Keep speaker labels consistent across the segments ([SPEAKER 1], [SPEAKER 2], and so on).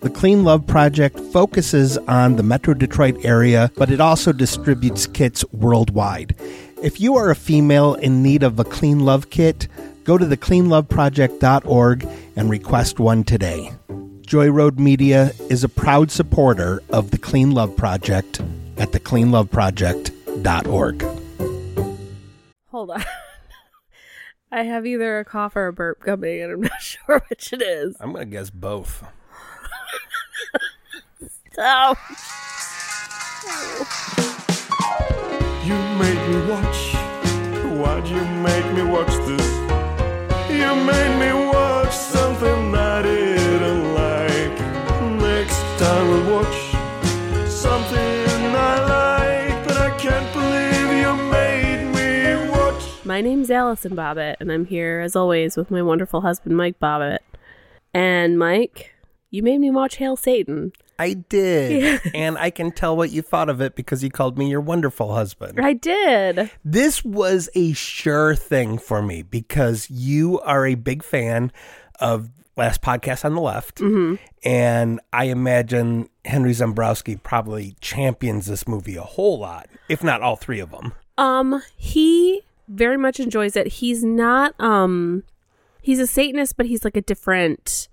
[SPEAKER 1] The Clean Love Project focuses on the Metro Detroit area, but it also distributes kits worldwide. If you are a female in need of a Clean Love kit, go to thecleanloveproject.org and request one today. Joy Road Media is a proud supporter of the Clean Love Project at thecleanloveproject.org.
[SPEAKER 2] Hold on. I have either a cough or a burp coming, and I'm not sure which it is.
[SPEAKER 1] I'm going to guess both.
[SPEAKER 2] Oh.
[SPEAKER 3] You made me watch. Why'd you make me watch this? You made me watch something I didn't like. Next time we'll watch something I like, but I can't believe you made me watch.
[SPEAKER 2] My name's Allison Bobbitt, and I'm here as always with my wonderful husband, Mike Bobbitt. And Mike, you made me watch Hail Satan.
[SPEAKER 1] I did. and I can tell what you thought of it because you called me your wonderful husband.
[SPEAKER 2] I did.
[SPEAKER 1] This was a sure thing for me because you are a big fan of Last Podcast on the Left.
[SPEAKER 2] Mm-hmm.
[SPEAKER 1] And I imagine Henry Zebrowski probably champions this movie a whole lot, if not all three of them.
[SPEAKER 2] Um, he very much enjoys it. He's not um he's a Satanist, but he's like a different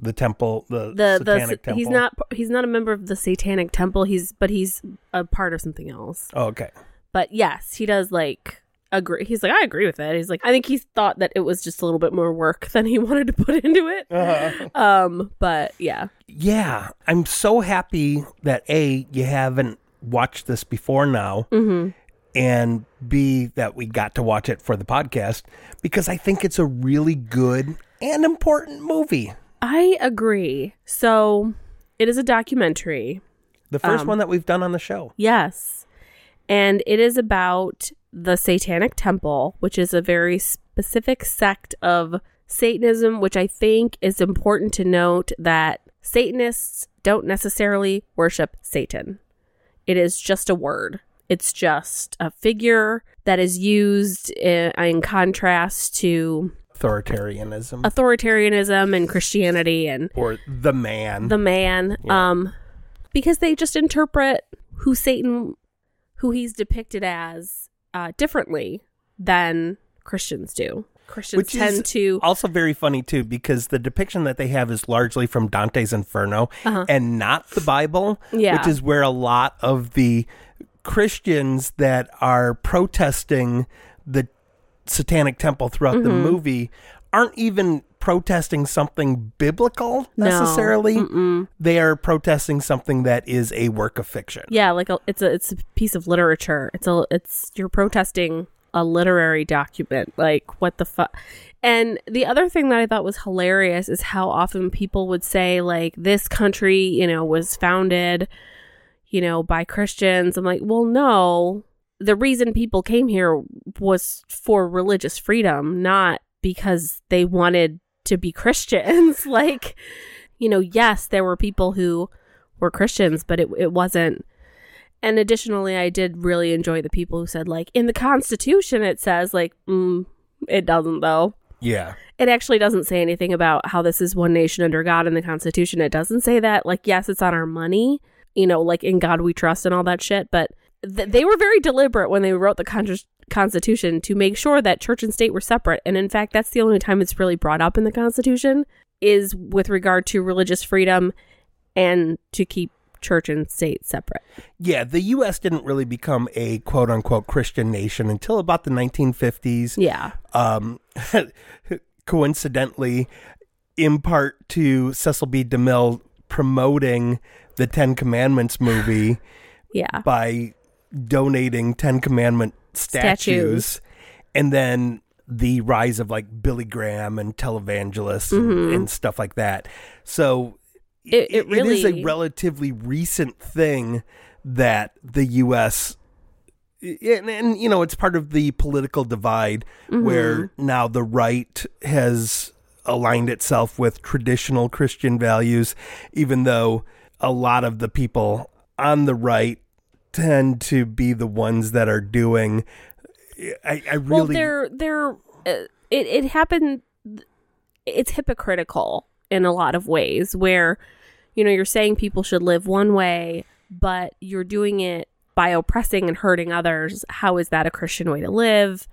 [SPEAKER 1] The temple, the,
[SPEAKER 2] the the
[SPEAKER 1] satanic temple.
[SPEAKER 2] he's not he's not a member of the Satanic Temple. He's but he's a part of something else.
[SPEAKER 1] Oh, okay.
[SPEAKER 2] But yes, he does like agree. He's like I agree with it. He's like I think he thought that it was just a little bit more work than he wanted to put into it.
[SPEAKER 1] Uh-huh.
[SPEAKER 2] Um, but yeah,
[SPEAKER 1] Yeah, I'm so happy that A, you haven't watched this before now.
[SPEAKER 2] mm-hmm.
[SPEAKER 1] and B, that we got to watch it for the podcast because I think it's a really good and important movie.
[SPEAKER 2] I agree. So it is a documentary.
[SPEAKER 1] The first
[SPEAKER 2] Um,
[SPEAKER 1] one that we've done on the show.
[SPEAKER 2] Yes. And it is about the Satanic Temple, which is a very specific sect of Satanism, which I think is important to note that Satanists don't necessarily worship Satan. It is just a word. It's just a figure that is used in, in contrast to
[SPEAKER 1] Authoritarianism.
[SPEAKER 2] authoritarianism and Christianity and
[SPEAKER 1] or the man.
[SPEAKER 2] the man
[SPEAKER 1] Yeah.
[SPEAKER 2] um because they just interpret who satan who he's depicted as uh differently than christians do christians
[SPEAKER 1] Which
[SPEAKER 2] tend
[SPEAKER 1] is
[SPEAKER 2] to
[SPEAKER 1] also very funny too because the depiction that they have is largely from Dante's Inferno
[SPEAKER 2] Uh-huh.
[SPEAKER 1] and not the Bible,
[SPEAKER 2] Yeah.
[SPEAKER 1] which is where a lot of the Christians that are protesting the Satanic Temple throughout the
[SPEAKER 2] Mm-hmm.
[SPEAKER 1] movie aren't even protesting something biblical necessarily.
[SPEAKER 2] Mm-mm.
[SPEAKER 1] They are protesting something that is a work of fiction.
[SPEAKER 2] yeah like a, it's a it's a piece of literature it's a it's you're protesting a literary document like what the fuck and the other thing that i thought was hilarious is how often people would say like this country you know was founded you know by christians i'm like well no the reason people came here was for religious freedom not because they wanted to be christians. Like you know yes there were people who were christians but it, it wasn't. And additionally i did really enjoy the people who said like in the constitution it says like mm, it doesn't though.
[SPEAKER 1] Yeah.
[SPEAKER 2] it actually doesn't say anything about how this is one nation under god in the constitution. It doesn't say that. Like yes it's on our money you know like in god we trust and all that shit but th- they were very deliberate when they wrote the con- constitution to make sure that church and state were separate and in fact that's the only time it's really brought up in the constitution is with regard to religious freedom and to keep church and state separate
[SPEAKER 1] Yeah, the U.S. didn't really become a quote unquote Christian nation until about the 1950s.
[SPEAKER 2] yeah
[SPEAKER 1] Um, coincidentally, in part to Cecil B. DeMille promoting the Ten Commandments movie
[SPEAKER 2] yeah
[SPEAKER 1] by donating Ten Commandment statues,
[SPEAKER 2] Statues.
[SPEAKER 1] and then the rise of like Billy Graham and televangelists and,
[SPEAKER 2] Mhm.
[SPEAKER 1] and stuff like that. So
[SPEAKER 2] It- it
[SPEAKER 1] it is a relatively recent thing that the U.S. And, and you know it's part of the political divide
[SPEAKER 2] Mm-hmm.
[SPEAKER 1] where now the right has aligned itself with traditional Christian values, even though a lot of the people on the right tend to be the ones that are doing. I, I really
[SPEAKER 2] well, they're they're uh, it it happened. It's hypocritical in a lot of ways where you know you're saying people should live one way, but you're doing it by oppressing and hurting others. How is that a Christian way to live?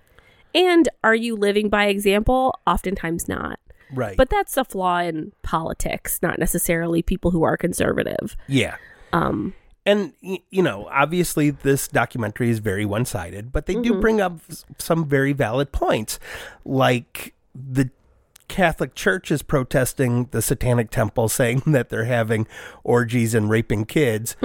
[SPEAKER 2] And are you living by example? Oftentimes not.
[SPEAKER 1] right,
[SPEAKER 2] But that's a flaw in politics, not necessarily people who are conservative.
[SPEAKER 1] yeah.
[SPEAKER 2] Um,
[SPEAKER 1] And you know, obviously, this documentary is very one-sided, but they
[SPEAKER 2] Mm-hmm.
[SPEAKER 1] do bring up some very valid points, like the Catholic Church is protesting the Satanic Temple, saying that they're having orgies and raping kids,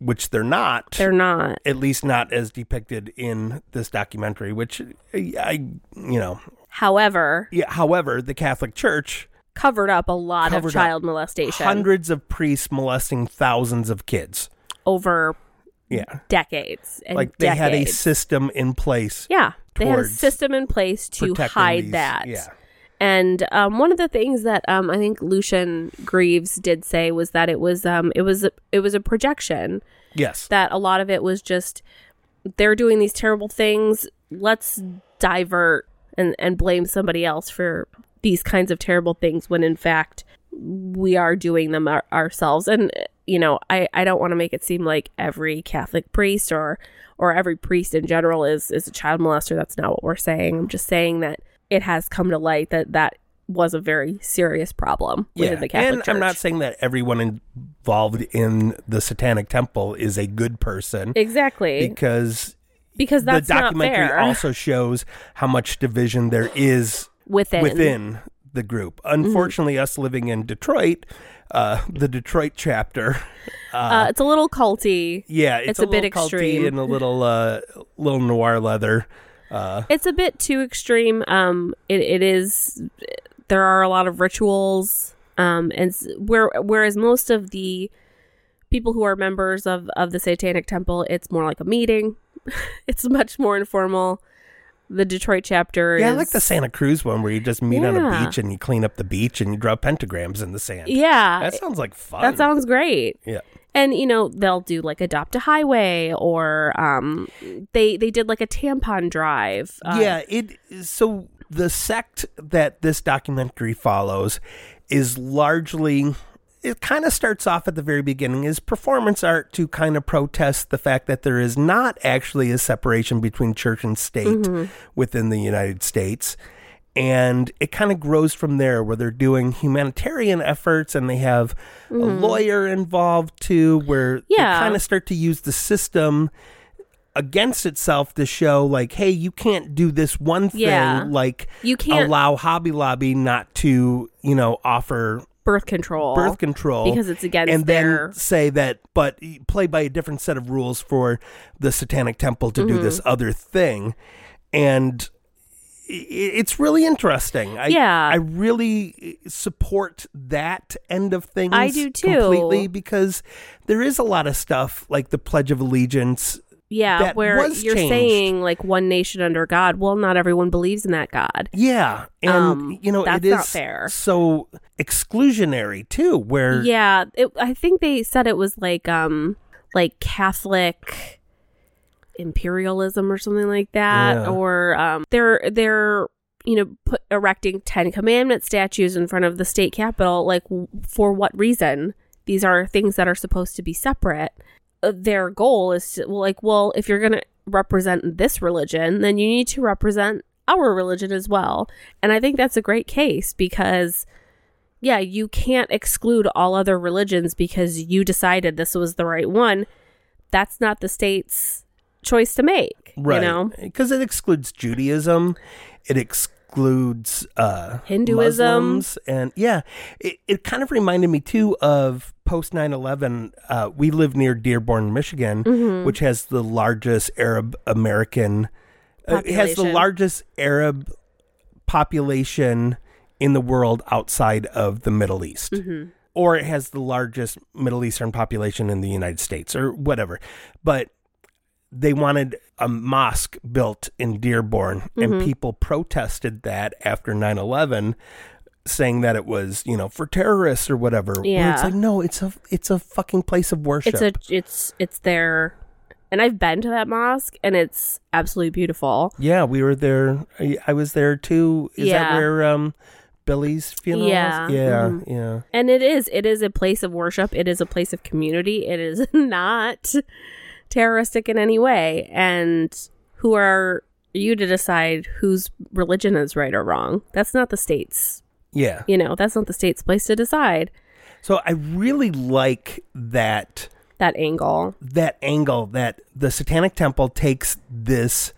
[SPEAKER 1] which they're not.
[SPEAKER 2] Mm-hmm. they're not.
[SPEAKER 1] at least not as depicted in this documentary. Which I, you know,
[SPEAKER 2] However,
[SPEAKER 1] yeah. However, the Catholic Church
[SPEAKER 2] covered up a lot of child molestation
[SPEAKER 1] hundreds of priests molesting thousands of kids.
[SPEAKER 2] Over
[SPEAKER 1] Yeah,
[SPEAKER 2] decades and
[SPEAKER 1] like they had a system in place.
[SPEAKER 2] yeah they had a system in place to hide
[SPEAKER 1] these-
[SPEAKER 2] that
[SPEAKER 1] Yeah.
[SPEAKER 2] and um, one of the things that um, i think lucien greaves did say was that it was um, it was a, it was a projection
[SPEAKER 1] Yes.
[SPEAKER 2] that a lot of it was just they're doing these terrible things let's divert and, and blame somebody else for these kinds of terrible things when in fact we are doing them our- ourselves. And you know i, I don't want to make it seem like every catholic priest or or every priest in general is is a child molester. That's not what we're saying. I'm just saying that it has come to light that that was a very serious problem within the Catholic
[SPEAKER 1] and
[SPEAKER 2] Church.
[SPEAKER 1] I'm not saying that everyone involved in the Satanic Temple is a good person.
[SPEAKER 2] Exactly.
[SPEAKER 1] Because
[SPEAKER 2] because that's
[SPEAKER 1] the documentary also shows how much division there is
[SPEAKER 2] within.
[SPEAKER 1] within the group. Unfortunately, us living in Detroit, uh, the Detroit chapter,
[SPEAKER 2] uh, it's a little culty
[SPEAKER 1] yeah, it's,
[SPEAKER 2] It's a bit
[SPEAKER 1] little culty
[SPEAKER 2] extreme.
[SPEAKER 1] and a little uh, little noir leather. Uh,
[SPEAKER 2] it's a bit too extreme um it, it is there are a lot of rituals um and where whereas most of the people who are members of of the satanic temple it's more like a meeting it's much more informal the detroit chapter
[SPEAKER 1] yeah, I like the Santa Cruz one where you just meet on a beach and you clean up the beach and you draw pentagrams in the sand.
[SPEAKER 2] yeah
[SPEAKER 1] that sounds like fun.
[SPEAKER 2] that sounds great
[SPEAKER 1] yeah.
[SPEAKER 2] and you know they'll do like adopt a highway or um they they did like a tampon drive uh,
[SPEAKER 1] yeah, it so the sect that this documentary follows is largely it kind of starts off at the very beginning is performance art to kind of protest the fact that there is not actually a separation between church and state within the United States. And it kind of grows from there where they're doing humanitarian efforts and they have a lawyer involved too, where
[SPEAKER 2] Mm-hmm. Yeah.
[SPEAKER 1] they kind of start to use the system against itself to show like hey you can't do this one thing
[SPEAKER 2] Yeah.
[SPEAKER 1] like
[SPEAKER 2] You can't-
[SPEAKER 1] allow hobby lobby not to you know offer
[SPEAKER 2] birth control
[SPEAKER 1] birth control
[SPEAKER 2] because it's against
[SPEAKER 1] and
[SPEAKER 2] their
[SPEAKER 1] then say that but play by a different set of rules for the satanic temple to do
[SPEAKER 2] Mm-hmm.
[SPEAKER 1] this other thing and it's really interesting I,
[SPEAKER 2] Yeah.
[SPEAKER 1] I really support that end of things
[SPEAKER 2] I do too.
[SPEAKER 1] completely because there is a lot of stuff like the pledge of allegiance
[SPEAKER 2] Yeah, where you're
[SPEAKER 1] changed.
[SPEAKER 2] saying like one nation under God. Well, not everyone believes in that God.
[SPEAKER 1] Yeah, and
[SPEAKER 2] Um,
[SPEAKER 1] you know
[SPEAKER 2] that's
[SPEAKER 1] it is
[SPEAKER 2] not fair.
[SPEAKER 1] so exclusionary too. Where
[SPEAKER 2] Yeah, it, I think they said it was like um like Catholic imperialism or something like that,
[SPEAKER 1] Yeah.
[SPEAKER 2] or um they're they're you know put, erecting Ten Commandment statues in front of the state capitol. Like w- for what reason? These are things that are supposed to be separate. Their goal is to, like, well, if you're gonna represent this religion, then you need to represent our religion as well. And I think that's a great case because yeah, you can't exclude all other religions because you decided this was the right one. That's not the state's choice to make.
[SPEAKER 1] right?
[SPEAKER 2] You know?
[SPEAKER 1] because it excludes Judaism, it excludes uh,
[SPEAKER 2] Hinduism.
[SPEAKER 1] Muslims, and yeah, it, it kind of reminded me too of post 9-11 uh, we live near dearborn michigan
[SPEAKER 2] Mm-hmm.
[SPEAKER 1] which has the largest arab american uh, it has the largest arab population in the world outside of the middle east
[SPEAKER 2] Mm-hmm.
[SPEAKER 1] or it has the largest Middle Eastern population in the United States or whatever. But they wanted a mosque built in Dearborn, and people protested that after 9 11 saying that it was you know for terrorists or whatever
[SPEAKER 2] Yeah.
[SPEAKER 1] it's like no it's a it's a fucking place of worship
[SPEAKER 2] It's a it's it's there, and I've been to that mosque, and it's absolutely beautiful.
[SPEAKER 1] yeah we were there I, was there too is that
[SPEAKER 2] Yeah.
[SPEAKER 1] where um billy's funeral
[SPEAKER 2] Yeah.
[SPEAKER 1] was? yeah
[SPEAKER 2] Mhm.
[SPEAKER 1] yeah
[SPEAKER 2] And it is it is a place of worship. It is a place of community. It is not terroristic in any way. And who are you to decide whose religion is right or wrong? That's not the state's.
[SPEAKER 1] yeah
[SPEAKER 2] You know, that's not the state's place to decide
[SPEAKER 1] so i really like that
[SPEAKER 2] that angle.
[SPEAKER 1] that angle that the satanic temple takes this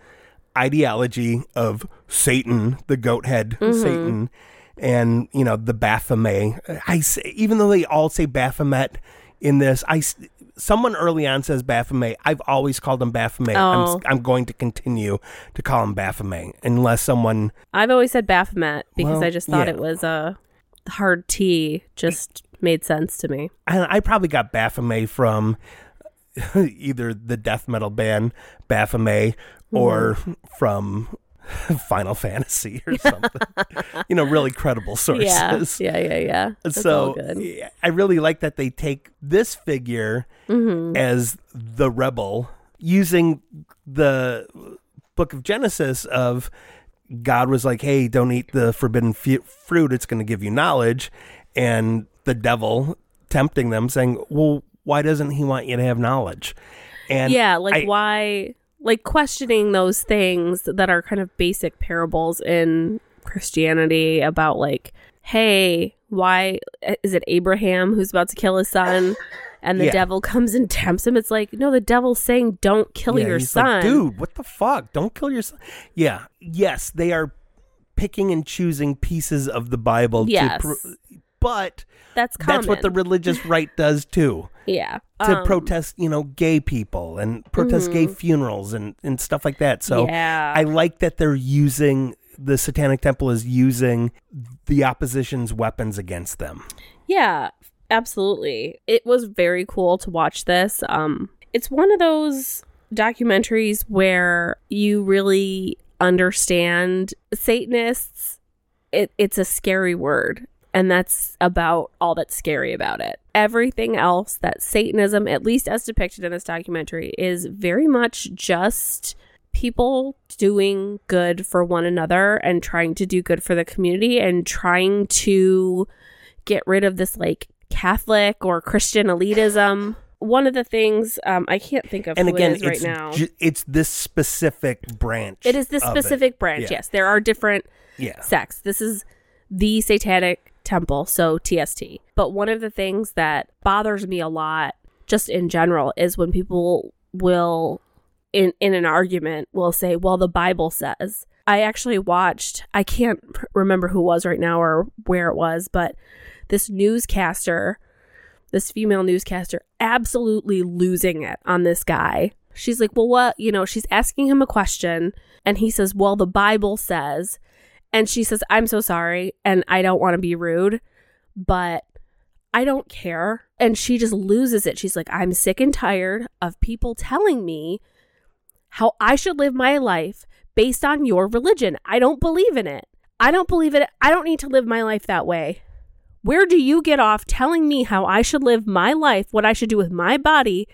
[SPEAKER 1] ideology of satan the goat head
[SPEAKER 2] Mm-hmm.
[SPEAKER 1] satan and you know the baphomet i say even though they all say baphomet in this I someone early on says baphomet i've always called him baphomet I'm,
[SPEAKER 2] Oh.
[SPEAKER 1] s- I'm going to continue to call him baphomet unless someone
[SPEAKER 2] I've always said Baphomet because
[SPEAKER 1] Well,
[SPEAKER 2] I just thought
[SPEAKER 1] yeah.
[SPEAKER 2] it was a hard T. Just made sense to me.
[SPEAKER 1] I, I probably got Baphomet from either the death metal band Baphomet or
[SPEAKER 2] Mm-hmm.
[SPEAKER 1] from Final Fantasy or something. you know, really credible sources.
[SPEAKER 2] Yeah, yeah, yeah, yeah. That's
[SPEAKER 1] so. I really like that they take this figure
[SPEAKER 2] Mm-hmm.
[SPEAKER 1] as the rebel using the book of Genesis of God was like, "Hey, don't eat the forbidden fu- fruit; it's going to give you knowledge," and the devil tempting them, saying, "Well, why doesn't he want you to have knowledge?" And
[SPEAKER 2] yeah, like
[SPEAKER 1] I-
[SPEAKER 2] why, like questioning those things that are kind of basic parables in Christianity about like, hey, why is it Abraham who's about to kill his son? And the
[SPEAKER 1] Yeah.
[SPEAKER 2] devil comes and tempts him. It's like, no, the devil's saying, "Don't kill
[SPEAKER 1] Yeah,
[SPEAKER 2] your son."
[SPEAKER 1] like, dude, what the fuck? Don't kill your son. Yeah, yes, they are picking and choosing pieces of the Bible
[SPEAKER 2] Yes.
[SPEAKER 1] to, pro- but
[SPEAKER 2] that's common.
[SPEAKER 1] that's what the religious right does too.
[SPEAKER 2] yeah
[SPEAKER 1] to
[SPEAKER 2] Um,
[SPEAKER 1] protest, you know, gay people and protest gay funerals and, and stuff like that. So
[SPEAKER 2] Yeah.
[SPEAKER 1] I like that they're using the Satanic Temple is using the opposition's weapons against them.
[SPEAKER 2] Yeah, absolutely. It was very cool to watch this. Um it's one of those documentaries where you really understand Satanists. It it's a scary word. And that's about all that's scary about it. Everything else that Satanism, at least as depicted in this documentary, is very much just people doing good for one another and trying to do good for the community and trying to get rid of this like Catholic or Christian elitism. One of the things um, I can't think of
[SPEAKER 1] And again,
[SPEAKER 2] it right now.
[SPEAKER 1] ju- it's this specific branch.
[SPEAKER 2] it is this
[SPEAKER 1] of it.
[SPEAKER 2] specific branch.
[SPEAKER 1] Yeah.
[SPEAKER 2] Yes, there are different
[SPEAKER 1] Yeah.
[SPEAKER 2] sects. This is the Satanic Temple, so TST. But one of the things that bothers me a lot, just in general, is when people will, in in an argument, will say, "Well, the Bible says." I actually watched. I can't remember who it was right now or where it was, but this newscaster, this female newscaster, absolutely losing it on this guy. She's like, "Well, what?" You know, she's asking him a question, and he says, "Well, the Bible says." And she says, I'm so sorry. And I don't want to be rude, but I don't care. And she just loses it. She's like, I'm sick and tired of people telling me how I should live my life based on your religion. I don't believe in it. I don't believe it. I don't need to live my life that way. Where do you get off telling me how I should live my life, what I should do with my body,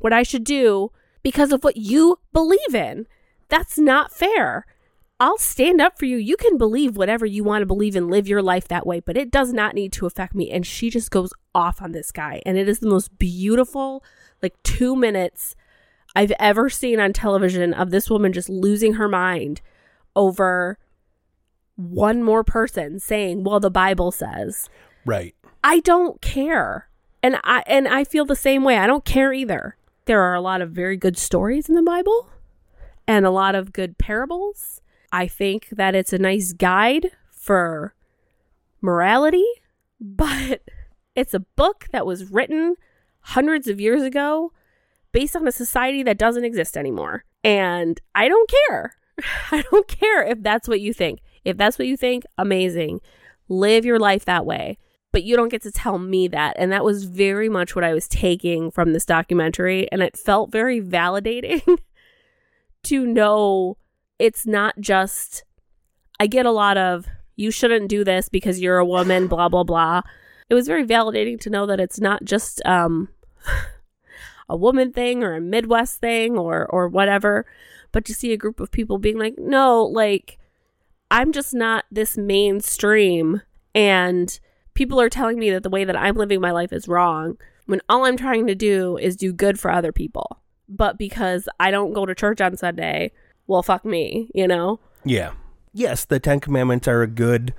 [SPEAKER 2] what I should do because of what you believe in? That's not fair. I'll stand up for you. You can believe whatever you want to believe and live your life that way, but it does not need to affect me. And she just goes off on this guy. And it is the most beautiful, like, two minutes I've ever seen on television of this woman just losing her mind over one more person saying, well, the Bible says.
[SPEAKER 1] Right.
[SPEAKER 2] I don't care. And I and I feel the same way. I don't care either. There are a lot of very good stories in the Bible and a lot of good parables. I think that it's a nice guide for morality, but it's a book that was written hundreds of years ago based on a society that doesn't exist anymore. And I don't care. I don't care if that's what you think. If that's what you think, amazing. Live your life that way. but you don't get to tell me that. And that was very much what I was taking from this documentary. And it felt very validating to know it's not just, I get a lot of, you shouldn't do this because you're a woman, blah, blah, blah. It was very validating to know that it's not just um, a woman thing or a Midwest thing or, or whatever, but to see a group of people being like, no, like, I'm just not this mainstream. And people are telling me that the way that I'm living my life is wrong when all I'm trying to do is do good for other people. But because I don't go to church on Sunday, well, fuck me, you know?
[SPEAKER 1] Yeah. Yes, the Ten Commandments are a good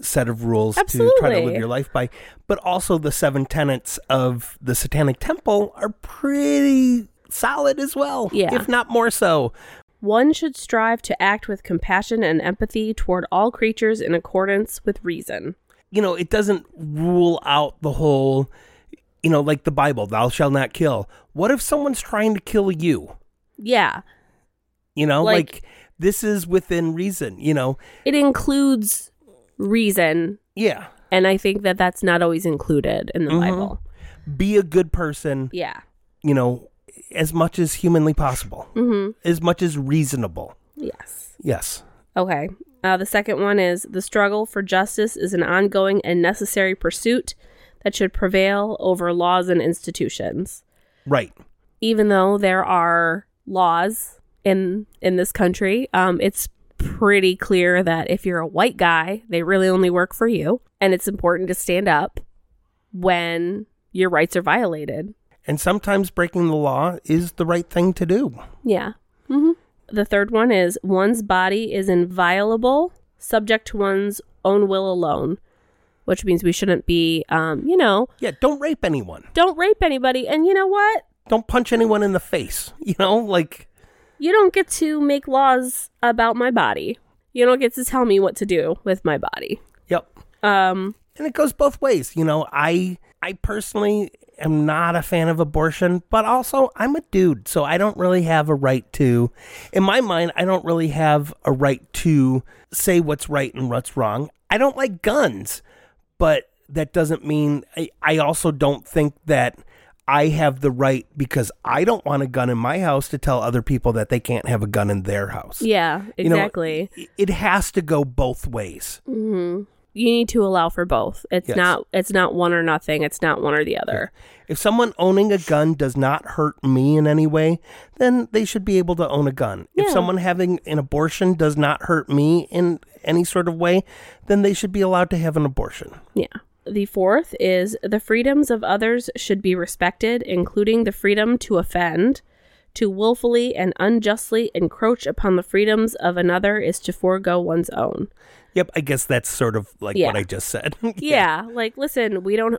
[SPEAKER 1] set of rules to try to live your life by, but also the seven tenets of the Satanic Temple are pretty solid as well.
[SPEAKER 2] Yeah.
[SPEAKER 1] If not more so.
[SPEAKER 2] One should strive to act with compassion and empathy toward all creatures in accordance with reason.
[SPEAKER 1] You know, it doesn't rule out the whole, you know, like the Bible, thou shalt not kill. What if someone's trying to kill you?
[SPEAKER 2] Yeah,
[SPEAKER 1] You know,
[SPEAKER 2] Like-
[SPEAKER 1] like, this is within reason, you know?
[SPEAKER 2] it includes reason,
[SPEAKER 1] Yeah.
[SPEAKER 2] and I think that that's not always included in the
[SPEAKER 1] Mhm.
[SPEAKER 2] Bible.
[SPEAKER 1] Be a good person,
[SPEAKER 2] Yeah.
[SPEAKER 1] you know, as much as humanly possible,
[SPEAKER 2] Mm-hmm.
[SPEAKER 1] as much as reasonable.
[SPEAKER 2] Yes.
[SPEAKER 1] Yes.
[SPEAKER 2] Okay. Uh, the second one is the struggle for justice is an ongoing and necessary pursuit that should prevail over laws and institutions.
[SPEAKER 1] Right.
[SPEAKER 2] Even though there are laws in in this country, um, it's pretty clear that if you're a white guy, they really only work for you, and it's important to stand up when your rights are violated.
[SPEAKER 1] And sometimes breaking the law is the right thing to do.
[SPEAKER 2] Yeah. hmm The third one is one's body is inviolable, subject to one's own will alone, which means we shouldn't be, um, you know,
[SPEAKER 1] Yeah, don't rape anyone.
[SPEAKER 2] don't rape anybody. And you know what?
[SPEAKER 1] Don't punch anyone in the face. You know, like
[SPEAKER 2] You don't get to make laws about my body. You don't get to tell me what to do with my body.
[SPEAKER 1] yep.
[SPEAKER 2] Um,
[SPEAKER 1] And it goes both ways. You know, I I personally am not a fan of abortion, but also I'm a dude, so I don't really have a right to in my mind, I don't really have a right to say what's right and what's wrong. I don't like guns, but that doesn't mean I, I also don't think that I have the right because I don't want a gun in my house to tell other people that they can't have a gun in their house.
[SPEAKER 2] yeah,
[SPEAKER 1] You know,
[SPEAKER 2] exactly.
[SPEAKER 1] it- has to go both ways.
[SPEAKER 2] hmm You need to allow for both. It's
[SPEAKER 1] Yes.
[SPEAKER 2] not. It's not one or nothing. It's not one or the other.
[SPEAKER 1] If someone owning a gun does not hurt me in any way, then they should be able to own a gun. If someone having an abortion does not hurt me in any sort of way, then they should be allowed to have an abortion.
[SPEAKER 2] Yeah. The fourth is the freedoms of others should be respected, including the freedom to offend. To willfully and unjustly encroach upon the freedoms of another is to forego one's own.
[SPEAKER 1] Yep, I guess that's sort of like
[SPEAKER 2] Yeah.
[SPEAKER 1] what I just said.
[SPEAKER 2] Yeah, like listen, we don't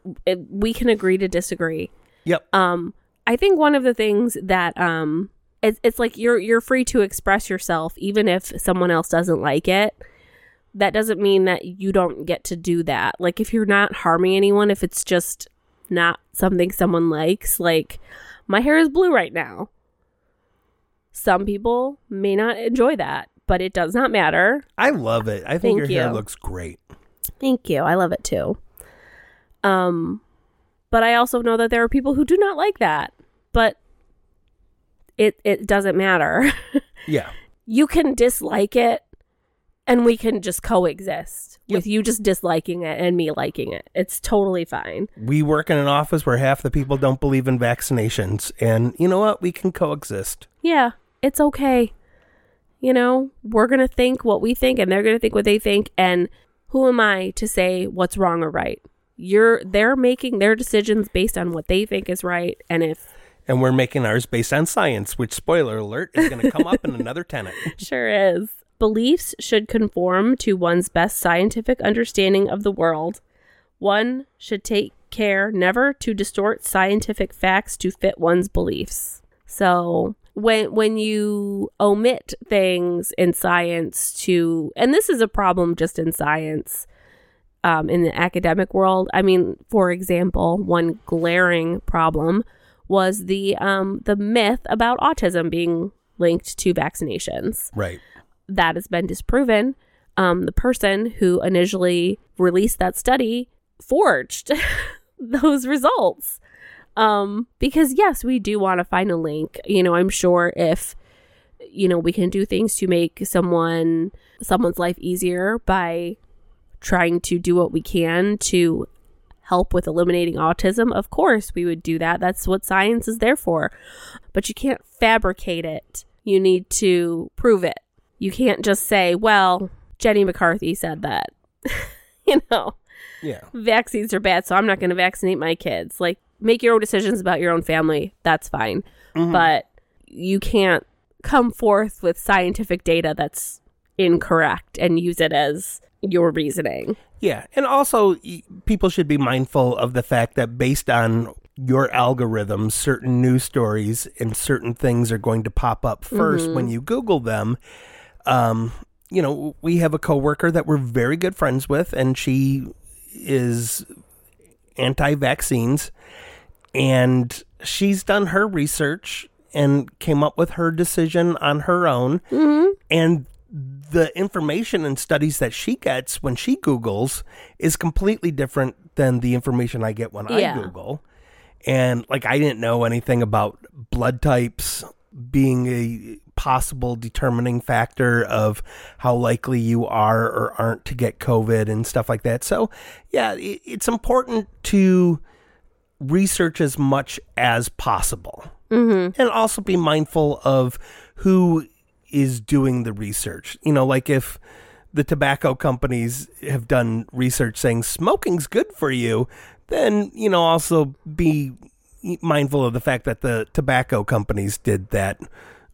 [SPEAKER 2] we can agree to disagree.
[SPEAKER 1] Yep.
[SPEAKER 2] Um I think one of the things that um it's it's like you're you're free to express yourself even if someone else doesn't like it. That doesn't mean that you don't get to do that. Like if you're not harming anyone, if it's just not something someone likes, like my hair is blue right now. Some people may not enjoy that, but it does not matter.
[SPEAKER 1] I love it. I think
[SPEAKER 2] Thank
[SPEAKER 1] your hair looks great.
[SPEAKER 2] Thank you. I love it too. Um but I also know that there are people who do not like that. But it it doesn't matter.
[SPEAKER 1] Yeah.
[SPEAKER 2] you can dislike it and we can just coexist
[SPEAKER 1] Yep.
[SPEAKER 2] with you just disliking it and me liking it. It's totally fine.
[SPEAKER 1] We work in an office where half the people don't believe in vaccinations. And you know what? We can coexist.
[SPEAKER 2] Yeah, it's okay. You know, we're going to think what we think and they're going to think what they think and who am I to say what's wrong or right? You're they're making their decisions based on what they think is right and if
[SPEAKER 1] And we're making ours based on science, which, spoiler alert, is going to come up in another tenant.
[SPEAKER 2] sure is. Beliefs should conform to one's best scientific understanding of the world. One should take care never to distort scientific facts to fit one's beliefs. So when when you omit things in science to and this is a problem just in science um, in the academic world. I mean, for example, one glaring problem was the um, the myth about autism being linked to vaccinations
[SPEAKER 1] Right.
[SPEAKER 2] That has been disproven. Um, the person who initially released that study forged those results. Um, because yes, we do want to find a link. You know, I'm sure if you know we can do things to make someone someone's life easier by trying to do what we can to help with eliminating autism, of course we would do that. That's what science is there for. But you can't fabricate it. You need to prove it. You can't just say, well, mm. Jenny McCarthy said that. you know,
[SPEAKER 1] Yeah.
[SPEAKER 2] vaccines are bad, so I'm not going to vaccinate my kids. Like, make your own decisions about your own family. That's fine. Mm-hmm. But you can't come forth with scientific data that's incorrect and use it as your reasoning.
[SPEAKER 1] Yeah, and also people should be mindful of the fact that based on your algorithms, certain news stories and certain things are going to pop up 1st when mm-hmm. you Google them. Um, you know, we have a coworker that we're very good friends with, and she is anti-vaccines, and she's done her research and came up with her decision on her own, and the information and studies that she gets when she Googles is completely different than the information I get when
[SPEAKER 2] Yeah.
[SPEAKER 1] I Google. And like, I didn't know anything about blood types being a possible determining factor of how likely you are or aren't to get COVID and stuff like that. So, yeah, it's important to research as much as possible mm-hmm. and also be mindful of who is doing the research. You know, like if the tobacco companies have done research saying smoking's good for you, then, you know, also be mindful of the fact that the tobacco companies did that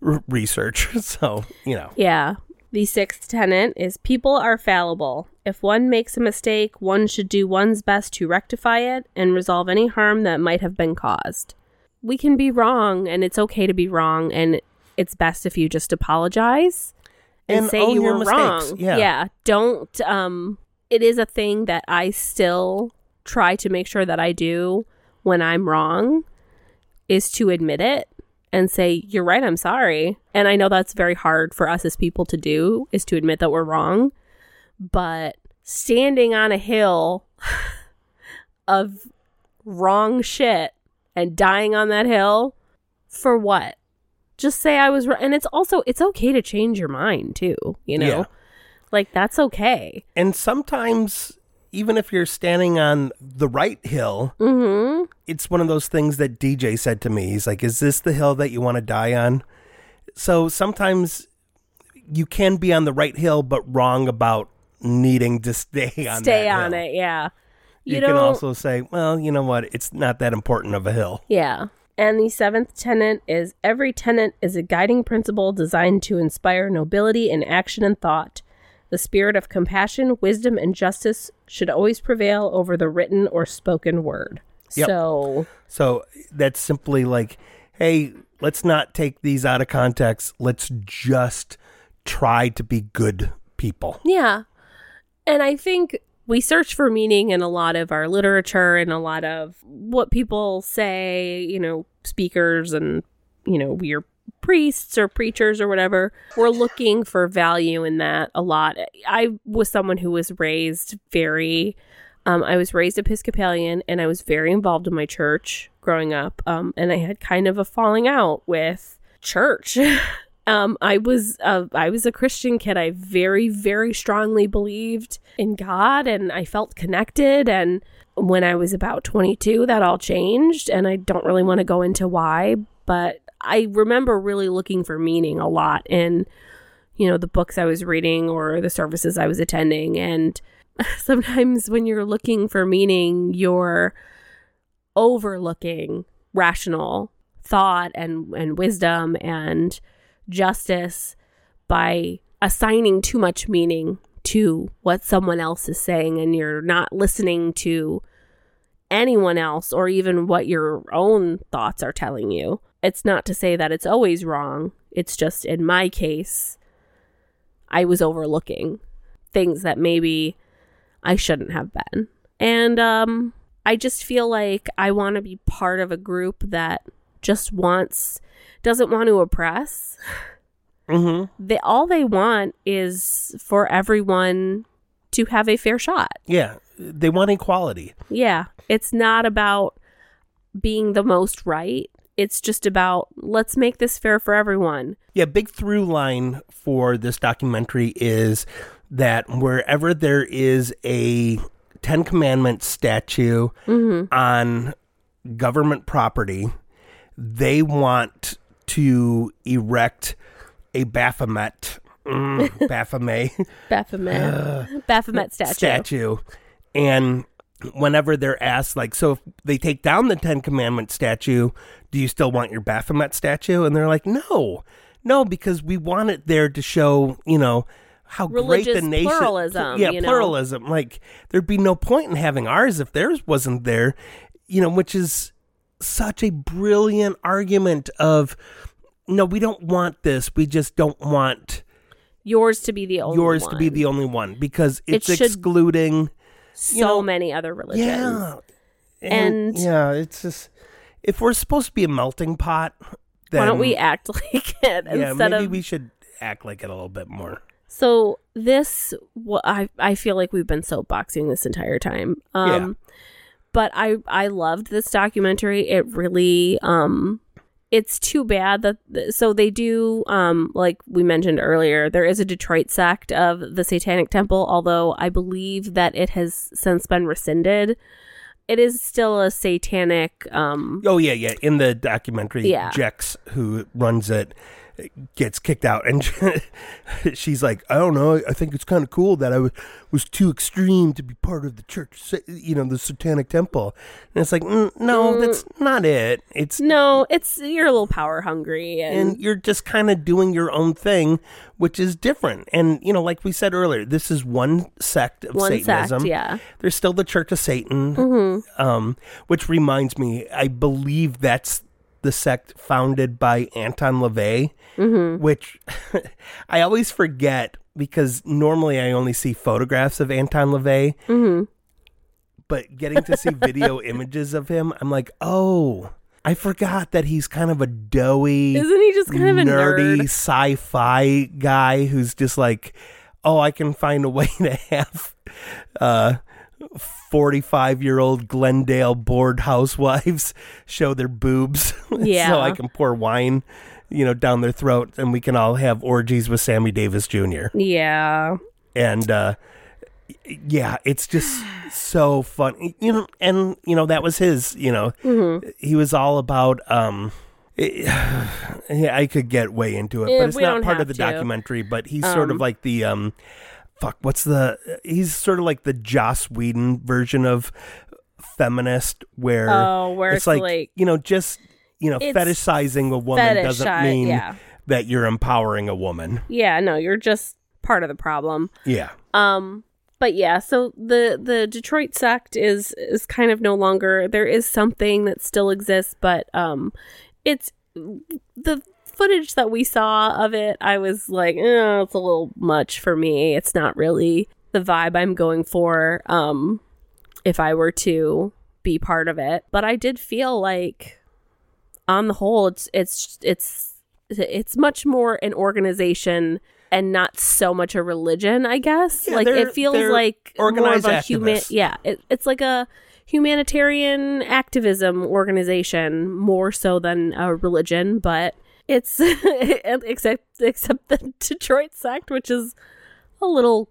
[SPEAKER 1] r- research. So, you know,
[SPEAKER 2] Yeah. The sixth tenet is people are fallible. If one makes a mistake, one should do one's best to rectify it and resolve any harm that might have been caused. We can be wrong, and it's okay to be wrong, and it's best if you just apologize and,
[SPEAKER 1] And
[SPEAKER 2] say you were
[SPEAKER 1] mistakes.
[SPEAKER 2] wrong.
[SPEAKER 1] Yeah.
[SPEAKER 2] Don't um it is a thing that I still try to make sure that I do when I'm wrong is to admit it and say you're right i'm sorry. And i know that's very hard for us as people to do is to admit that we're wrong. But standing on a hill of wrong shit and dying on that hill for what? Just say i was wrong and it's also it's okay to change your mind too you know?
[SPEAKER 1] Yeah.
[SPEAKER 2] like that's okay.
[SPEAKER 1] And sometimes even if you're standing on the right hill,
[SPEAKER 2] mm-hmm
[SPEAKER 1] it's one of those things that DJ said to me. He's like, "Is this the hill that you want to die on?" So sometimes you can be on the right hill, but wrong about needing to stay on.
[SPEAKER 2] stay on
[SPEAKER 1] hill.
[SPEAKER 2] it yeah
[SPEAKER 1] You,
[SPEAKER 2] don't
[SPEAKER 1] can also say, "Well, you know what? It's not that important of a hill."
[SPEAKER 2] Yeah. And the seventh tenet is every tenet is a guiding principle designed to inspire nobility in action and thought. The spirit of compassion, wisdom, and justice should always prevail over the written or spoken word.
[SPEAKER 1] Yep.
[SPEAKER 2] So,
[SPEAKER 1] So that's simply like, "Hey, let's not take these out of context. Let's just try to be good people."
[SPEAKER 2] yeah. And I think we search for meaning in a lot of our literature and a lot of what people say, you know, speakers and, you know, we're priests or preachers or whatever. We're looking for value in that a lot. I was someone who was raised very, um, I was raised Episcopalian and I was very involved in my church growing up. Um, and I had kind of a falling out with church. Um, I was uh, I was a Christian kid. I very very strongly believed in God, and I felt connected. And when I was about 22, that all changed, and I don't really want to go into why, but I remember really looking for meaning a lot in you know the books I was reading or the services I was attending, and sometimes when you're looking for meaning, you're overlooking rational thought and and wisdom and justice by assigning too much meaning to what someone else is saying and you're not listening to anyone else or even what your own thoughts are telling you. It's not to say that it's always wrong. It's just in my case I was overlooking things that maybe I shouldn't have been. And um I just feel like I want to be part of a group that just wants doesn't want to oppress.
[SPEAKER 1] Mm-hmm.
[SPEAKER 2] They all they want is for everyone to have a fair shot.
[SPEAKER 1] Yeah, they want equality.
[SPEAKER 2] Yeah. It's not about being the most right. It's just about let's make this fair for everyone.
[SPEAKER 1] Yeah, big through line for this documentary is that wherever there is a Ten Commandments statue on government property, they want to erect a Baphomet, mm, Baphomet
[SPEAKER 2] Baphomet. Baphomet statue.
[SPEAKER 1] statue. And whenever they're asked, like, so if they take down the Ten Commandment statue, do you still want your Baphomet statue? And they're like, no, no, because we want it there to show, you know, how great the nation.
[SPEAKER 2] pluralism,
[SPEAKER 1] Yeah,
[SPEAKER 2] you know?
[SPEAKER 1] pluralism. Like, there'd be no point in having ours if theirs wasn't there, you know, which is such a brilliant argument of, no, we don't want this. We just don't want
[SPEAKER 2] Yours to be the only
[SPEAKER 1] yours to be
[SPEAKER 2] one.
[SPEAKER 1] the only one because
[SPEAKER 2] It
[SPEAKER 1] it's
[SPEAKER 2] should-
[SPEAKER 1] excluding
[SPEAKER 2] so
[SPEAKER 1] know,
[SPEAKER 2] many other religions.
[SPEAKER 1] yeah
[SPEAKER 2] And-
[SPEAKER 1] yeah it's just if we're supposed to be a melting pot then
[SPEAKER 2] Why don't we act like it
[SPEAKER 1] yeah
[SPEAKER 2] instead
[SPEAKER 1] maybe
[SPEAKER 2] of
[SPEAKER 1] we should act like it a little bit more
[SPEAKER 2] So this, wha- I I feel like we've been soapboxing this entire time. Um, but I I loved this documentary. It really um, it's too bad that so they do um like we mentioned earlier there is a Detroit sect of the Satanic Temple although I believe that it has since been rescinded. It is still a satanic um
[SPEAKER 1] oh yeah yeah in the documentary
[SPEAKER 2] Yeah.
[SPEAKER 1] jex who runs it gets kicked out and she's like i don't know i think it's kind of cool that i was, was too extreme to be part of the church you know the satanic temple and it's like mm, no that's not it it's
[SPEAKER 2] no, it's you're a little power hungry and,
[SPEAKER 1] and you're just kind of doing your own thing, which is different. And you know, like we said earlier, this is one sect of
[SPEAKER 2] one
[SPEAKER 1] Satanism.
[SPEAKER 2] sect, yeah.
[SPEAKER 1] There's still the Church of Satan,
[SPEAKER 2] Mm-hmm.
[SPEAKER 1] um, which reminds me, I believe that's the sect founded by Anton LaVey,
[SPEAKER 2] Mm-hmm.
[SPEAKER 1] which I always forget because normally I only see photographs of Anton LaVey.
[SPEAKER 2] Mm-hmm.
[SPEAKER 1] But getting to see video images of him, I'm like, oh, I forgot that he's kind of a doughy
[SPEAKER 2] Isn't he just kind of a
[SPEAKER 1] nerdy
[SPEAKER 2] nerd?
[SPEAKER 1] sci-fi guy who's just like, oh, I can find a way to have uh 45 year old Glendale bored housewives show their boobs so
[SPEAKER 2] Yeah.
[SPEAKER 1] I can pour wine, you know, down their throat and we can all have orgies with Sammy Davis Jr.
[SPEAKER 2] Yeah.
[SPEAKER 1] And uh yeah, it's just so fun. You know, and you know that was his, you know.
[SPEAKER 2] Mm-hmm.
[SPEAKER 1] He was all about um yeah, I could get way into it,
[SPEAKER 2] Yeah,
[SPEAKER 1] but it's not part of the
[SPEAKER 2] to.
[SPEAKER 1] documentary. But he's sort of
[SPEAKER 2] Um,
[SPEAKER 1] like the um, fuck. What's the? He's sort of like the Joss Whedon version of feminist, where
[SPEAKER 2] Oh, where
[SPEAKER 1] it's
[SPEAKER 2] it's
[SPEAKER 1] like,
[SPEAKER 2] like-
[SPEAKER 1] you know, just you know, fetishizing a woman doesn't mean
[SPEAKER 2] yeah.
[SPEAKER 1] that you're empowering a woman.
[SPEAKER 2] Yeah, no, you're just part of the problem.
[SPEAKER 1] Yeah,
[SPEAKER 2] Um but yeah, so the the Detroit sect is is kind of no longer there is something that still exists, but um it's the footage that we saw of it, I was like, eh, it's a little much for me. It's not really the vibe I'm going for um if I were to be part of it. But I did feel like on the whole it's it's it's it's much more an organization and not so much a religion i guess
[SPEAKER 1] Yeah,
[SPEAKER 2] like it feels like
[SPEAKER 1] organized
[SPEAKER 2] more of a human yeah it, it's like a humanitarian activism organization more so than a religion but it's except except the detroit sect which is a little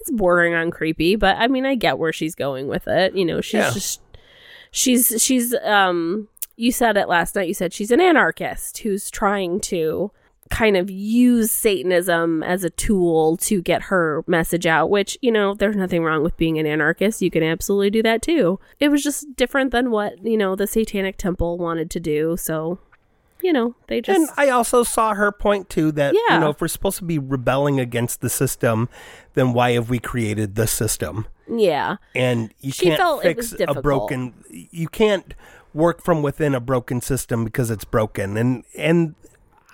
[SPEAKER 2] it's bordering on creepy but i mean i get where she's going with it. You know she's
[SPEAKER 1] Yeah.
[SPEAKER 2] just she's she's um you said it last night. You said she's an anarchist who's trying to kind of use satanism as a tool to get her message out which you know there's nothing wrong with being an anarchist. You can absolutely do that too. It was just different than what you know the satanic temple wanted to do. So you know they just
[SPEAKER 1] and I also saw her point too that you know if we're supposed to be rebelling against the system, then why have we created the system?
[SPEAKER 2] yeah.
[SPEAKER 1] And you
[SPEAKER 2] She
[SPEAKER 1] can't fix a broken you can't work from within a broken system because it's broken. And and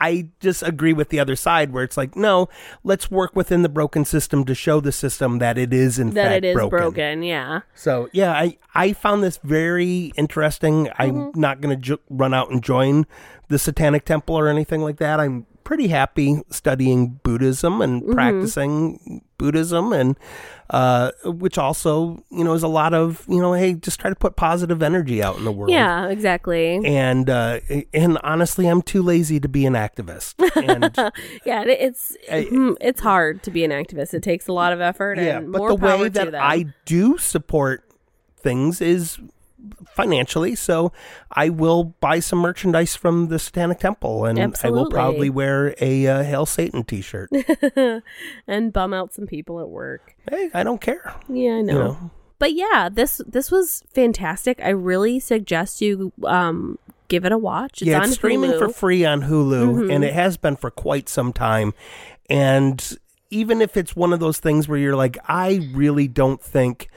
[SPEAKER 1] I just agree with the other side where it's like no let's work within the broken system to show the system that it is in
[SPEAKER 2] that
[SPEAKER 1] fact
[SPEAKER 2] it is
[SPEAKER 1] broken.
[SPEAKER 2] broken. yeah
[SPEAKER 1] so yeah I I found this very interesting I'm
[SPEAKER 2] Mm-hmm.
[SPEAKER 1] not going to jo- run out and join the satanic temple or anything like that I'm pretty happy studying Buddhism and
[SPEAKER 2] Mm-hmm.
[SPEAKER 1] practicing Buddhism, and uh, which also you know is a lot of you know hey just try to put positive energy out in the world.
[SPEAKER 2] Yeah, exactly.
[SPEAKER 1] And uh, and honestly, I'm too lazy to be an activist. And
[SPEAKER 2] Yeah, it's mm, it's hard to be an activist. It takes a lot of effort
[SPEAKER 1] yeah,
[SPEAKER 2] and
[SPEAKER 1] but the way that
[SPEAKER 2] them.
[SPEAKER 1] I do support things is financially. So I will buy some merchandise from the Satanic Temple, and I will probably wear a uh, Hail Satan T-shirt.
[SPEAKER 2] and bum out some people at work.
[SPEAKER 1] hey, I don't care.
[SPEAKER 2] Yeah, I know.
[SPEAKER 1] You know,
[SPEAKER 2] But yeah, this this was fantastic. I really suggest you um give it a watch. It's
[SPEAKER 1] yeah,
[SPEAKER 2] on
[SPEAKER 1] it's streaming
[SPEAKER 2] Hulu. Mm-hmm.
[SPEAKER 1] for free on Hulu, and it has been for quite some time. And even if it's one of those things where you're like, I really don't think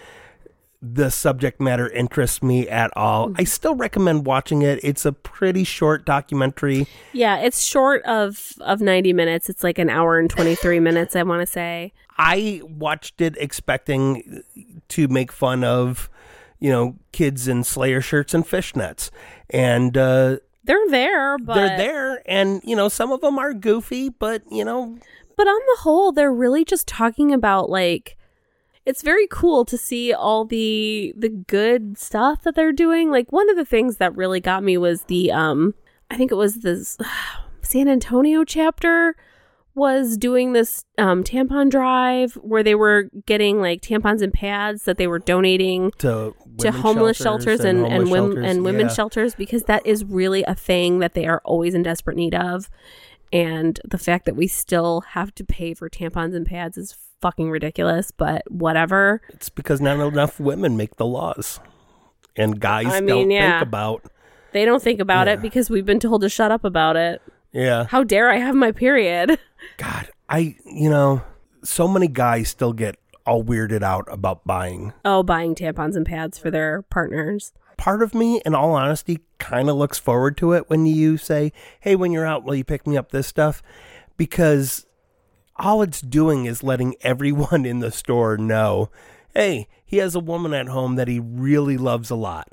[SPEAKER 1] the subject matter interests me at all. I still recommend watching it. It's a pretty short documentary.
[SPEAKER 2] Yeah, it's short of of 90 minutes. It's like an hour and 23 minutes, I want to say.
[SPEAKER 1] I watched it expecting to make fun of, you know, kids in Slayer shirts and fishnets. And uh,
[SPEAKER 2] They're there, but
[SPEAKER 1] they're there, and, you know, some of them are goofy, but, you know,
[SPEAKER 2] but on the whole, they're really just talking about like it's very cool to see all the the good stuff that they're doing. Like one of the things that really got me was the um I think it was this San Antonio chapter was doing this um tampon drive where they were getting like tampons and pads that they were donating
[SPEAKER 1] to
[SPEAKER 2] to homeless shelters, and and,
[SPEAKER 1] homeless
[SPEAKER 2] women
[SPEAKER 1] shelters,
[SPEAKER 2] and women's
[SPEAKER 1] yeah.
[SPEAKER 2] shelters because that is really a thing that they are always in desperate need of. And the fact that we still have to pay for tampons and pads is fucking ridiculous, but whatever.
[SPEAKER 1] It's because not enough women make the laws, and guys
[SPEAKER 2] I
[SPEAKER 1] don't
[SPEAKER 2] yeah.
[SPEAKER 1] think about.
[SPEAKER 2] They don't think about
[SPEAKER 1] Yeah.
[SPEAKER 2] it because we've been told to shut up about it.
[SPEAKER 1] Yeah,
[SPEAKER 2] How dare I have my period?
[SPEAKER 1] God, I you know, so many guys still get all weirded out about buying.
[SPEAKER 2] Oh, buying tampons and pads for their partners.
[SPEAKER 1] Part of me, in all honesty, kind of looks forward to it when you say, "Hey, when you're out, will you pick me up this stuff?" Because all it's doing is letting everyone in the store know, "Hey, he has a woman at home that he really loves a lot."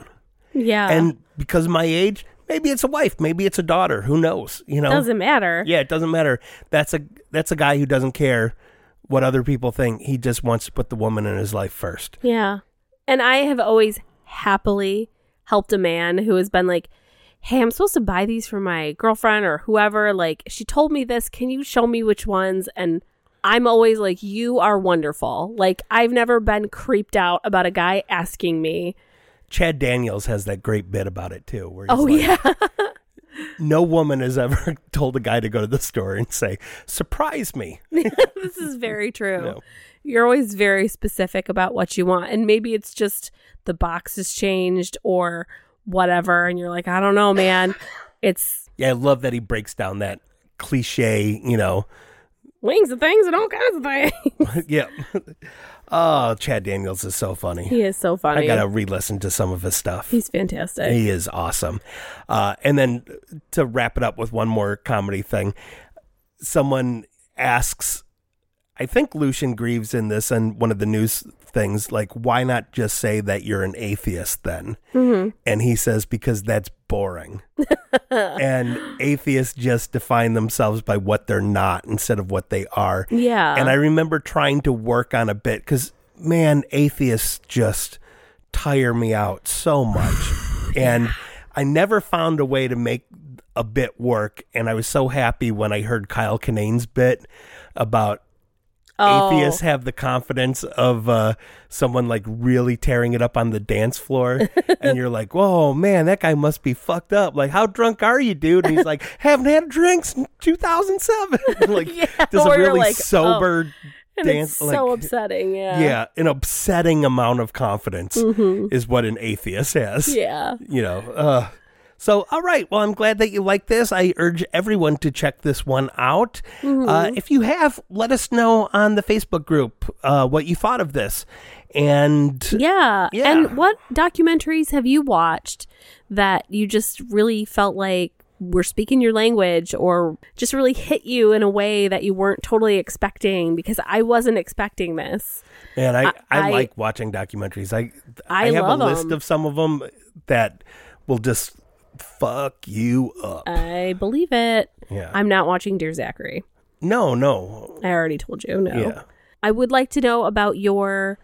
[SPEAKER 2] Yeah.
[SPEAKER 1] and because of my age, maybe it's a wife, maybe it's a daughter. Who knows? You know,
[SPEAKER 2] doesn't matter.
[SPEAKER 1] yeah, it doesn't matter. That's a that's a guy who doesn't care what other people think. He just wants to put the woman in his life first.
[SPEAKER 2] Yeah. And I have always happily helped a man who has been like, Hey, I'm supposed to buy these for my girlfriend or whoever. Like, she told me this. Can you show me which ones? And I'm always like, You are wonderful. Like, I've never been creeped out about a guy asking me.
[SPEAKER 1] Chad Daniels has that great bit about it too, where he's
[SPEAKER 2] Oh,
[SPEAKER 1] like,
[SPEAKER 2] yeah.
[SPEAKER 1] no woman has ever told a guy to go to the store and say, "Surprise me."
[SPEAKER 2] this is very true.
[SPEAKER 1] No.
[SPEAKER 2] You're always very specific about what you want. And maybe it's just the box has changed or whatever. And you're like, I don't know, man. It's
[SPEAKER 1] Yeah, I love that he breaks down that cliche. You know,
[SPEAKER 2] wings and things and all kinds of things.
[SPEAKER 1] yeah. oh, Chad Daniels is so funny.
[SPEAKER 2] He is so funny.
[SPEAKER 1] I gotta re-listen to some of his stuff.
[SPEAKER 2] He's fantastic.
[SPEAKER 1] He is awesome. Uh, and then to wrap it up with one more comedy thing, someone asks, I think Lucien Greaves in this and one of the news things, like, why not just say that you're an atheist then?
[SPEAKER 2] Mm-hmm.
[SPEAKER 1] And he says, because that's boring. and atheists just define themselves by what they're not instead of what they are.
[SPEAKER 2] yeah.
[SPEAKER 1] And I remember trying to work on a bit because, man, atheists just tire me out so much. and I never found a way to make a bit work. And I was so happy when I heard Kyle Kinane's bit about
[SPEAKER 2] oh,
[SPEAKER 1] atheists have the confidence of uh, someone like really tearing it up on the dance floor. and you're like, whoa, man, that guy must be fucked up. Like, how drunk are you, dude? And he's like, haven't had drinks drink since 2007. like,
[SPEAKER 2] Yeah,
[SPEAKER 1] does a really
[SPEAKER 2] like,
[SPEAKER 1] sober
[SPEAKER 2] and
[SPEAKER 1] dance. like,
[SPEAKER 2] so upsetting. Yeah.
[SPEAKER 1] yeah, an upsetting amount of confidence is what an atheist has.
[SPEAKER 2] Mm-hmm. Yeah.
[SPEAKER 1] You know, uh, so, all right. Well, I'm glad that you like this. I urge everyone to check this one out.
[SPEAKER 2] Mm-hmm.
[SPEAKER 1] Uh, if you have, let us know on the Facebook group uh, what you thought of this. And
[SPEAKER 2] Yeah.
[SPEAKER 1] Yeah.
[SPEAKER 2] And what documentaries have you watched that you just really felt like were speaking your language or just really hit you in a way that you weren't totally expecting? Because I wasn't expecting this.
[SPEAKER 1] man, I, I,
[SPEAKER 2] I-
[SPEAKER 1] like watching documentaries. I
[SPEAKER 2] I
[SPEAKER 1] have
[SPEAKER 2] love
[SPEAKER 1] a list
[SPEAKER 2] 'em.
[SPEAKER 1] of some of them that will just fuck you up.
[SPEAKER 2] I believe it.
[SPEAKER 1] yeah.
[SPEAKER 2] I'm not watching Dear Zachary.
[SPEAKER 1] no, no.
[SPEAKER 2] I already told you. No.
[SPEAKER 1] Yeah.
[SPEAKER 2] I would like to know about your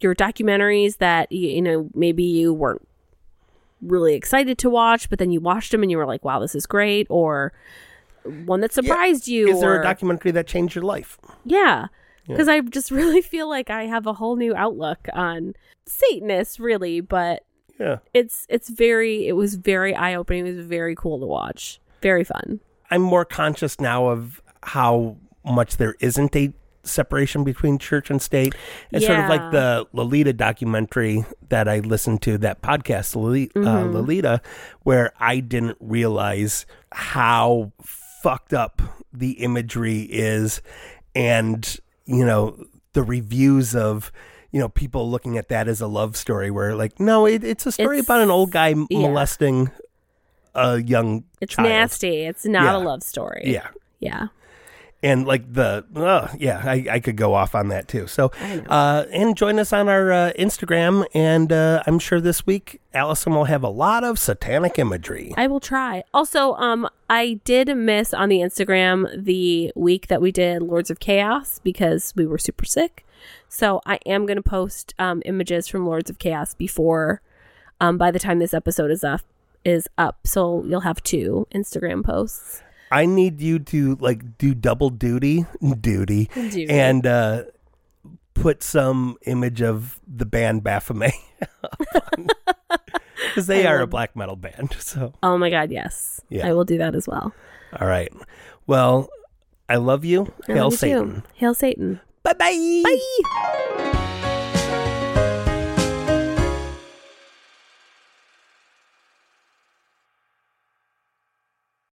[SPEAKER 2] your documentaries that you know maybe you weren't really excited to watch, but then you watched them and you were like, "Wow, this is great," or one that surprised you.
[SPEAKER 1] Is there
[SPEAKER 2] or,
[SPEAKER 1] a documentary that changed your life?
[SPEAKER 2] Yeah, because I just really feel like I have a whole new outlook on Satanists, really. But
[SPEAKER 1] Yeah.
[SPEAKER 2] it's it's very it was very eye opening. It was very cool to watch. Very fun.
[SPEAKER 1] I'm more conscious now of how much there isn't a separation between church and state. It's sort of like the Lolita documentary that I listened to, that podcast, Lolita, uh,
[SPEAKER 2] Mm-hmm.
[SPEAKER 1] Lolita, where I didn't realize how fucked up the imagery is and, you know, the reviews of. You know, people looking at that as a love story, where like, no, it, it's a story
[SPEAKER 2] It's-
[SPEAKER 1] about an old guy
[SPEAKER 2] yeah.
[SPEAKER 1] molesting a young
[SPEAKER 2] It's
[SPEAKER 1] child.
[SPEAKER 2] nasty. It's not
[SPEAKER 1] Yeah.
[SPEAKER 2] a love story.
[SPEAKER 1] Yeah,
[SPEAKER 2] Yeah.
[SPEAKER 1] and like the uh, yeah I, I could go off on that too so uh and join us on our uh, instagram and uh i'm sure this week allison will have a lot of satanic imagery
[SPEAKER 2] I will try. Also, um, I did miss on the Instagram the week that we did Lords of Chaos because we were super sick. So I am going to post um, images from Lords of Chaos before, um, by the time this episode is up. Is up, so you'll have two Instagram posts.
[SPEAKER 1] i need you to like do double duty duty
[SPEAKER 2] Duty.
[SPEAKER 1] and uh put some image of the band baphomet because they
[SPEAKER 2] I
[SPEAKER 1] are a black metal band so
[SPEAKER 2] Oh my God, yes,
[SPEAKER 1] Yeah.
[SPEAKER 2] I will do that as well.
[SPEAKER 1] all right well i love you
[SPEAKER 2] I
[SPEAKER 1] hail
[SPEAKER 2] love you too.
[SPEAKER 1] satan
[SPEAKER 2] Hail Satan.
[SPEAKER 1] 拜拜。
[SPEAKER 2] 拜。